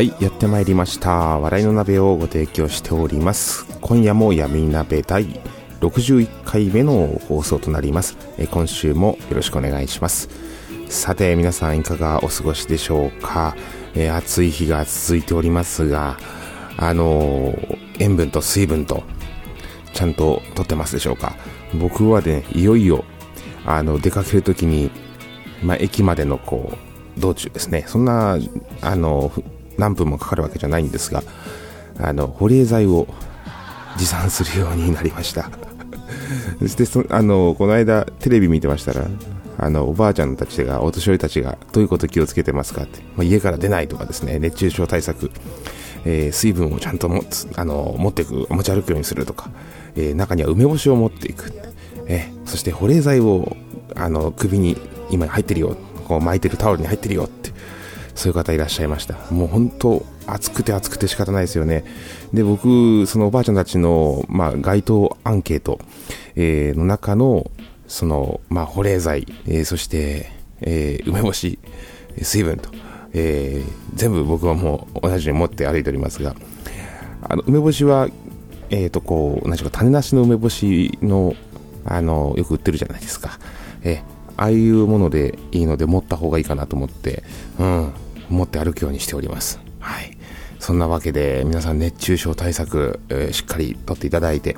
はいやってまいりました。笑いの鍋をご提供しております。今夜も闇鍋第61回目の放送となります。え今週もよろしくお願いします。さて皆さんいかがお過ごしでしょうか、えー、暑い日が続いておりますがあのー、塩分と水分とちゃんととってますでしょうか？僕はねいよいよあの出かけるときに、まあ、駅までのこう道中ですね。そんなあの何分もかかるわけじゃないんですがあの保冷剤を持参するようになりました。そしてそあのこの間テレビ見てましたらあのおばあちゃんたちがお年寄りたちがどういうこと気をつけてますかって、まあ、家から出ないとかですね熱中症対策、えー、水分をちゃんと持つあの持っていく持ち歩くようにするとか、えー、中には梅干しを持っていく、えー、そして保冷剤をあの首に今入ってるよこう巻いてるタオルに入ってるよってそういう方いらっしゃいました。もう本当暑くて暑くて仕方ないですよね。で僕そのおばあちゃんたちの、まあ、街頭アンケート、えー、の中のその、まあ、保冷剤、えー、そして、えー、梅干し水分と、えー、全部僕はもう同じように持って歩いておりますがあの梅干しはえーとこう何でしょうか種なしの梅干しのあのよく売ってるじゃないですか、えー、ああいうものでいいので持った方がいいかなと思って、うん、持って歩くようにしております。はい。そんなわけで皆さん熱中症対策、えー、しっかりとっていただいて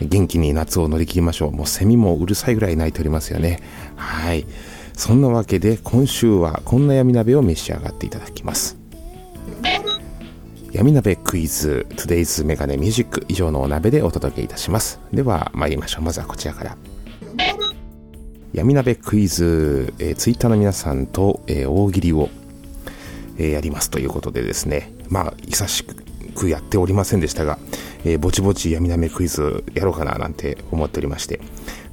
元気に夏を乗り切りましょう。もうセミもうるさいぐらい鳴いておりますよね。はい。そんなわけで今週はこんな闇鍋を召し上がっていただきます。闇鍋クイズ Today's メガネミュージック以上のお鍋でお届けいたします。では参りましょう。まずはこちらから。闇鍋クイズ、えー、ツイッターの皆さんと、えー、大喜利をえやりますということでですね、まあ、久しくやっておりませんでしたが、えー、ぼちぼち闇なめクイズやろうかななんて思っておりまして。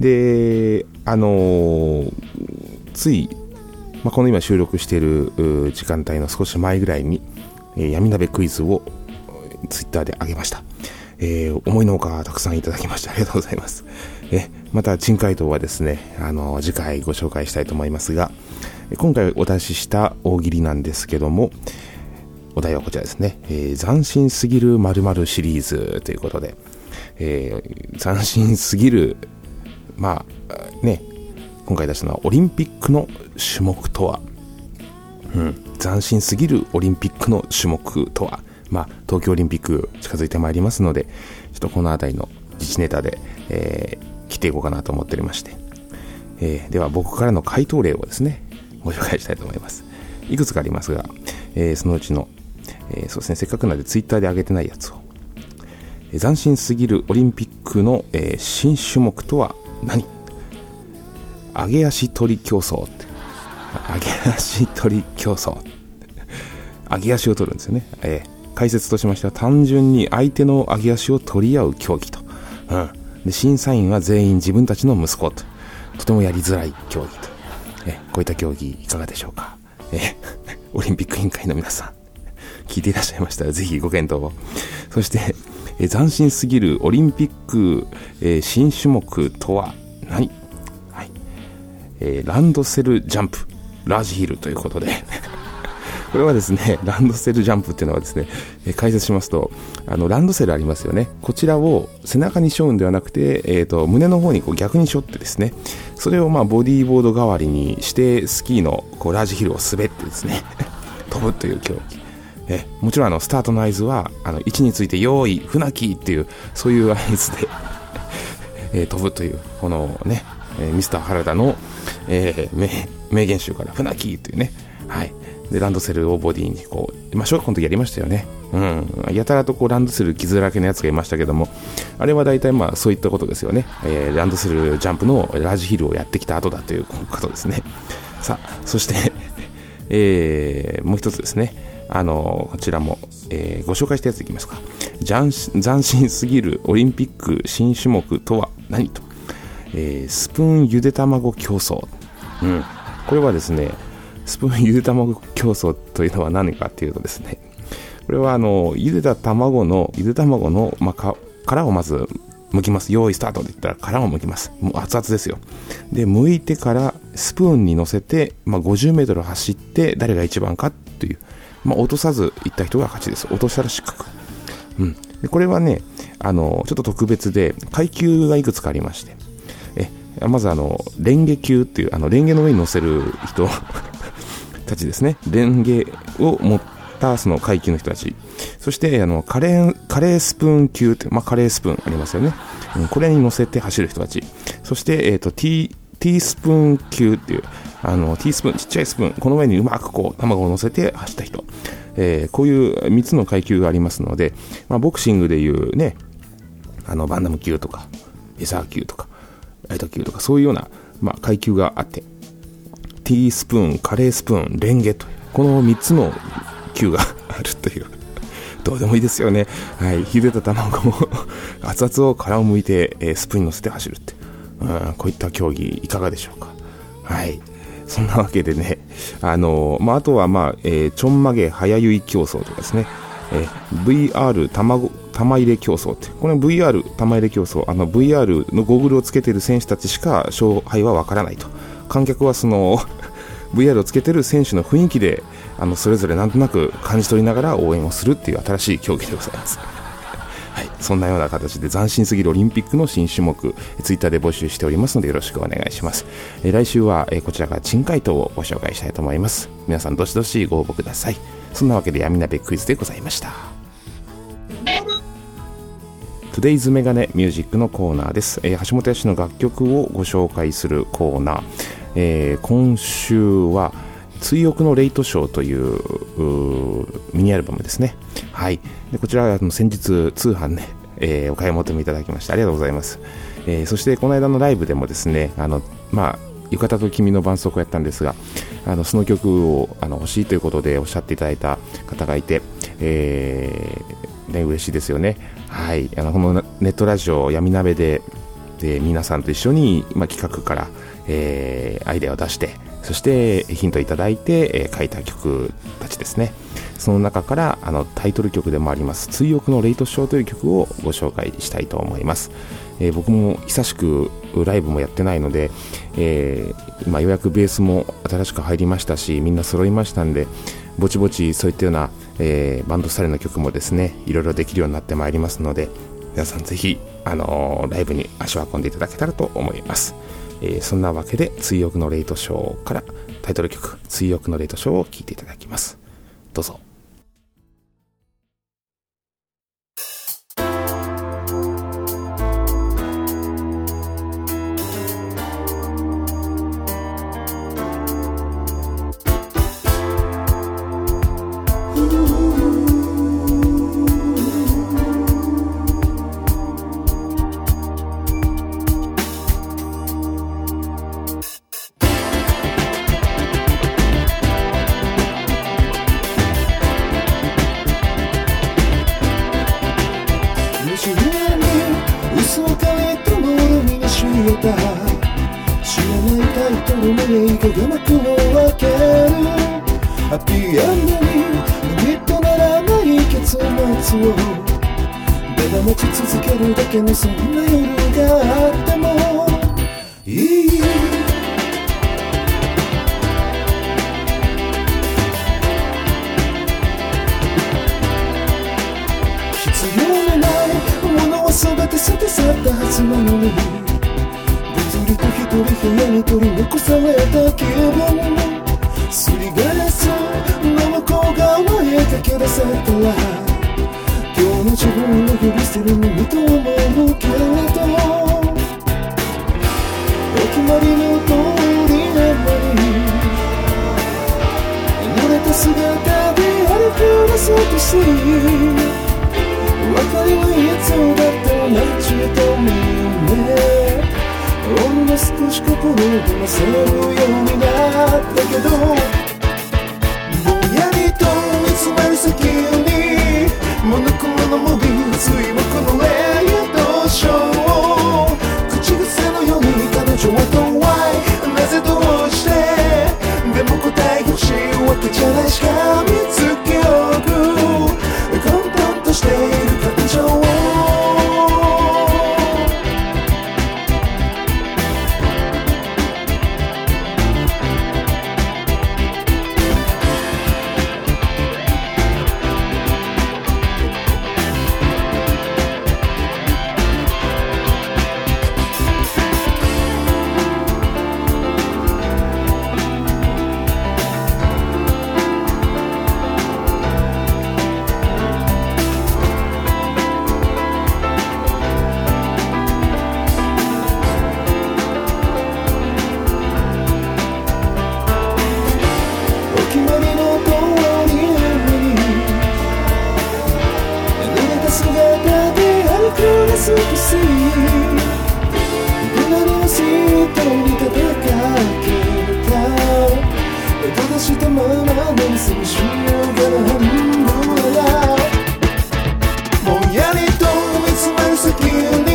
で、あのー、つい、まあ、この今収録している時間帯の少し前ぐらいに、えー、闇鍋クイズをツイッターで上げました。えー、思いのほかたくさんいただきましてありがとうございます。えまた、珍回答はですね、あの次回ご紹介したいと思いますが、今回お出しした大喜利なんですけども、お題はこちらですね。えー、斬新すぎる〇〇シリーズということで、えー、斬新すぎる、まあ、ね、今回出したのはオリンピックの種目とは、うん、斬新すぎるオリンピックの種目とは、まあ、東京オリンピック近づいてまいりますので、ちょっとこの辺りの自治ネタで、えー、来ていこうかなと思っておりまして、えー、では僕からの回答例をですね、ご紹介したいと思います。いくつかありますが、えー、そのうちの、えー、そうですね、せっかくなのでツイッターで上げてないやつを。えー、斬新すぎるオリンピックの、えー、新種目とは何？上げ足取り競争って。上げ足取り競争。上げ足を取るんですよね。えー、解説としましては単純に相手の上げ足を取り合う競技と。うん。で、審査員は全員自分たちの息子と。とてもやりづらい競技。えこういった競技いかがでしょうか？え オリンピック委員会の皆さん、聞いていらっしゃいましたらぜひご検討を。そして、え斬新すぎるオリンピック、え新種目とは何？はい。えー、ランドセルジャンプ、ラージヒルということでこれはですね、ランドセルジャンプっていうのはですね、え解説しますと、あの、ランドセルありますよね。こちらを背中に背負うんではなくて、えっ、ー、と、胸の方にこう逆に背負ってですね、それをまあボディーボード代わりにして、スキーのこうラージヒルを滑ってですね、飛ぶという競技。えもちろんあのスタートの合図はあの位置について用意船木っていうそういう合図で えー、飛ぶというこのね、えー、ミスター原田の、えー、名名言集から船木というねはいでランドセルをボディにこう、まあ、小学校の時やりましたよね。うん。やたらとこうランドセル傷だらけのやつがいましたけどもあれは大体まあそういったことですよね、えー、ランドセルジャンプのラージヒルをやってきた後だということですね。さあそして えー、もう一つですね。あのこちらも、えー、ご紹介したやついきますか。斬新すぎるオリンピック新種目とは何と、えー、スプーンゆで卵競争、うん、これはですねスプーンゆで卵競争というのは何かっていうとですねこれはあの茹でた卵のゆで卵の、まあ、殻をまず剥きます。用意スタートで言ったら殻を剥きます。もう熱々ですよ。で、剥いてからスプーンに乗せて、まあ、50メートル走って誰が一番かという、まあ、落とさず行った人が勝ちです。落としたら失格。うん。で、これはね、あの、ちょっと特別で、階級がいくつかありまして、え、まずあの、レンゲ級っていう、あの、レンゲの上に乗せる人たちですね。レンゲを持ったその階級の人たち。そして、あの、カレー、カレースプーン級って、まあ、カレースプーンありますよね。うん、これに乗せて走る人たち。そして、えっ、ー、と、ティー、ティースプーン級っていう、あの、ティースプーン、ちっちゃいスプーン、この上にうまくこう、卵を乗せて走った人。えー、こういう3つの階級がありますので、まあ、ボクシングでいうね、あの、バンダム級とか、エサー級とか、ライト級とか、そういうような、まあ、階級があって、ティースプーン、カレースプーン、レンゲと、この3つの級があるという。どうでもいいですよね。はい。茹でた卵を 熱々を殻を剥いて、えー、スプーンに乗せて走るって。うん、こういった競技いかがでしょうか。はい。そんなわけでね、あのまあ、あとは、まあ、えー、ちょんまげ早結い競争とかですね、えー、VR 卵、玉入れ競争って、これ VR 玉入れ競争、あの VR のゴーグルをつけている選手たちしか勝敗はわからないと。観客はその VR をつけてる選手の雰囲気であのそれぞれなんとなく感じ取りながら応援をするっていう新しい競技でございます。はい、そんなような形で斬新すぎるオリンピックの新種目、ツイッターで募集しておりますのでよろしくお願いします。え来週は、えこちらから珍回答をご紹介したいと思います。皆さんどしどしご応募ください。そんなわけで闇鍋クイズでございました。Today's メガネミュージックのコーナーです、えー、橋本屋氏の楽曲をご紹介するコーナー、えー、今週は追憶のレイトショーというミニアルバムですね。はい。でこちらは、先日通販ね、えー、お買い求めいただきましてありがとうございます。えー、そしてこの間のライブでもですね、あの、まあ、浴衣と君の伴奏をやったんですが、あのその曲をあの欲しいということでおっしゃっていただいた方がいて、えー、ね、嬉しいですよね。はい。あの、このネットラジオ闇鍋で、で皆さんと一緒に、まあ、企画から、えー、アイデアを出して、そしてヒントいただいて、えー、書いた曲たちですね。その中からあのタイトル曲でもあります「追憶のレイトショー」という曲をご紹介したいと思います。えー、僕も久しくライブもやってないので、えー、今ようやくベースも新しく入りましたしみんな揃いましたんでぼちぼちそういったような、えー、バンドスタイルの曲もですねいろいろできるようになってまいりますので皆さんぜひ、あのー、ライブに足を運んでいただけたらと思います。えー、そんなわけで、追憶のレイトショーからタイトル曲、追憶のレイトショーを聴いていただきます。どうぞ。えた知らないタイトルにこが幕を開けるハッピーエンドに何とならない結末を出が持ち続けるだけのそんな夜があってもいい必要のないものは全て捨て去ったはずなのにんの少し心でませるようになったけどぼんやりと見つめる先にモノクロのモビー水木のレイどうしよう。口癖のように彼女は怖いなぜどうしてでも答え欲しいわけじゃない。しかみつスとする隣のシートに立てかけた閉ざしたままの寂しいが半分だぼんやりと見つめる先に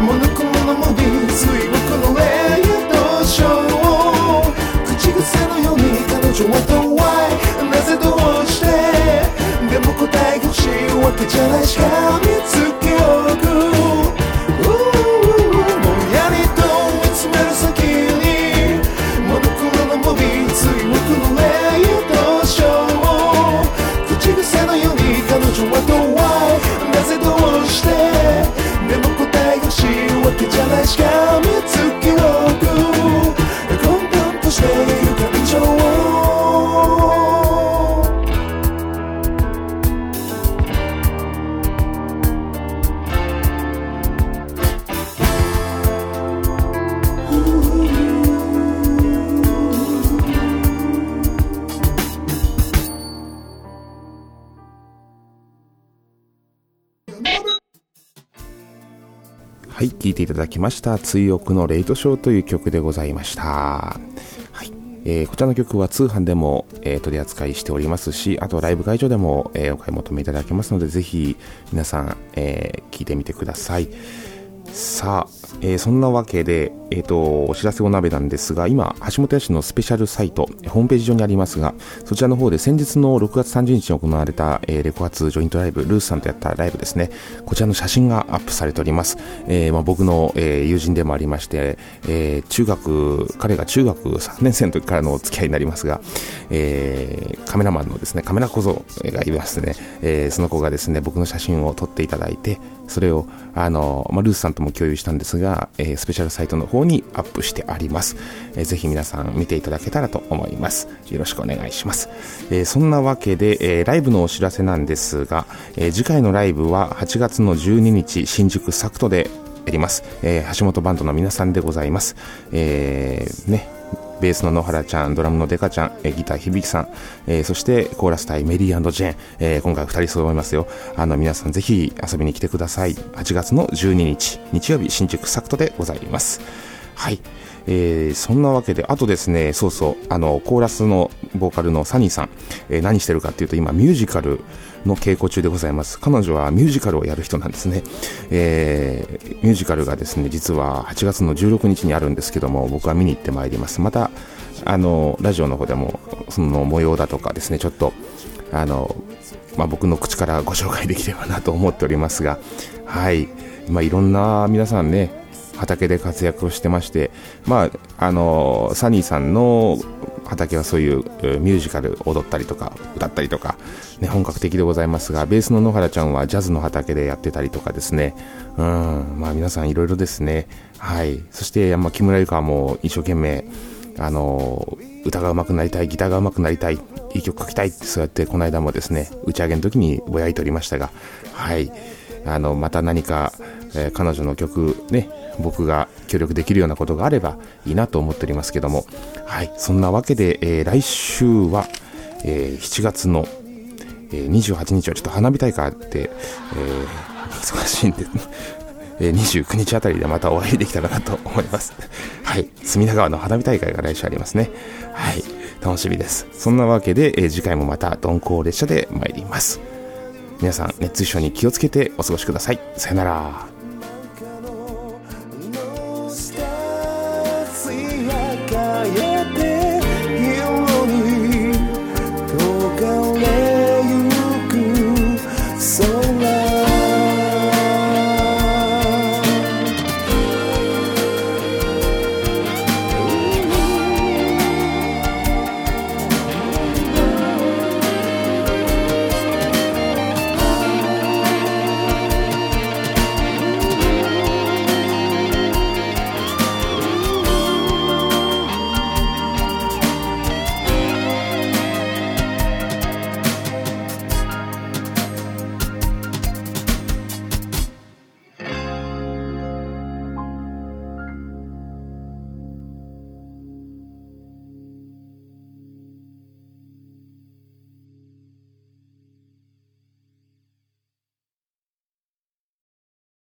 モノクロのモビー水木のレイどうしよう口癖のように彼女は怖いなぜどうしてでも答えが欲しいわけじゃないしかみつていただきました、追憶のレイトショーという曲でございました。はい。えーこちらの曲は通販でも、えー取り扱いしておりますし、あとライブ会場でも、えーお買い求めいただけますので、ぜひ皆さん、えー聞いてみてください。さあ、えーそんなわけで、えっ、と、お知らせお鍋なんですが、今、橋本屋市のスペシャルサイト、ホームページ上にありますが、そちらの方で先日の6月30日に行われた、えーレコ発ジョイントライブ、ルースさんとやったライブですね、こちらの写真がアップされております。えーまあ、僕の、えー友人でもありまして、えー中学、彼が中学3年生の時からのお付き合いになりますが、えーカメラマンのですね、カメラ小僧がいましてね、えーその子がですね、僕の写真を撮っていただいて、それを、あの、まあ、ルースさんとも共有したんですが、えースペシャルサイトの方にアップしてあります。えーぜひ皆さん見ていただけたらと思います。よろしくお願いします。えーそんなわけで、えーライブのお知らせなんですが、えー次回のライブは8月の12日、新宿サクトでやります。えー橋本バンドの皆さんでございます。えーね、ベースの野原ちゃん、ドラムのデカちゃん、えギター響さん、えーそしてコーラス対メリージェーン、えー今回2人揃いますよ。あの皆さんぜひ遊びに来てください。8月の12日、日曜日、新宿サクトでございます。はい。えーそんなわけで、あとですね、そうそう、あの、コーラスのボーカルのサニーさん、えー何してるかっていうと、今、ミュージカルの稽古中でございます。彼女はミュージカルをやる人なんですね。えーミュージカルがですね、実は8月の16日にあるんですけども、僕は見に行ってまいります。また、あの、ラジオの方でも、その模様だとかですね、ちょっと、あの、まあ、僕の口からご紹介できればなと思っておりますが、はい。まあ、いろんな皆さんね、畑で活躍をしてまして、まあ、あの、サニーさんの畑はそういうミュージカル踊ったりとか歌ったりとか、ね、本格的でございますが、ベースの野原ちゃんはジャズの畑でやってたりとかですね、うん、まあ皆さんいろいろですね。はい。そして、まあ木村ゆかも一生懸命、あの、歌が上手くなりたい、ギターが上手くなりたい、いい曲書きたいって、そうやってこの間もですね、打ち上げの時にぼやいておりましたが、はい。あの、また何か、えー、彼女の曲ね、僕が協力できるようなことがあればいいなと思っておりますけども、はい。そんなわけで、えー、来週は、えー、7月の、えー、28日はちょっと花火大会あって、えー、忙しいんで え29日あたりでまたお会いできたらなと思います。はい。隅田川の花火大会が来週ありますね。はい。楽しみです。そんなわけで、え次回もまた鈍行列車で参ります。皆さん、熱中症に気をつけてお過ごしください。さよなら。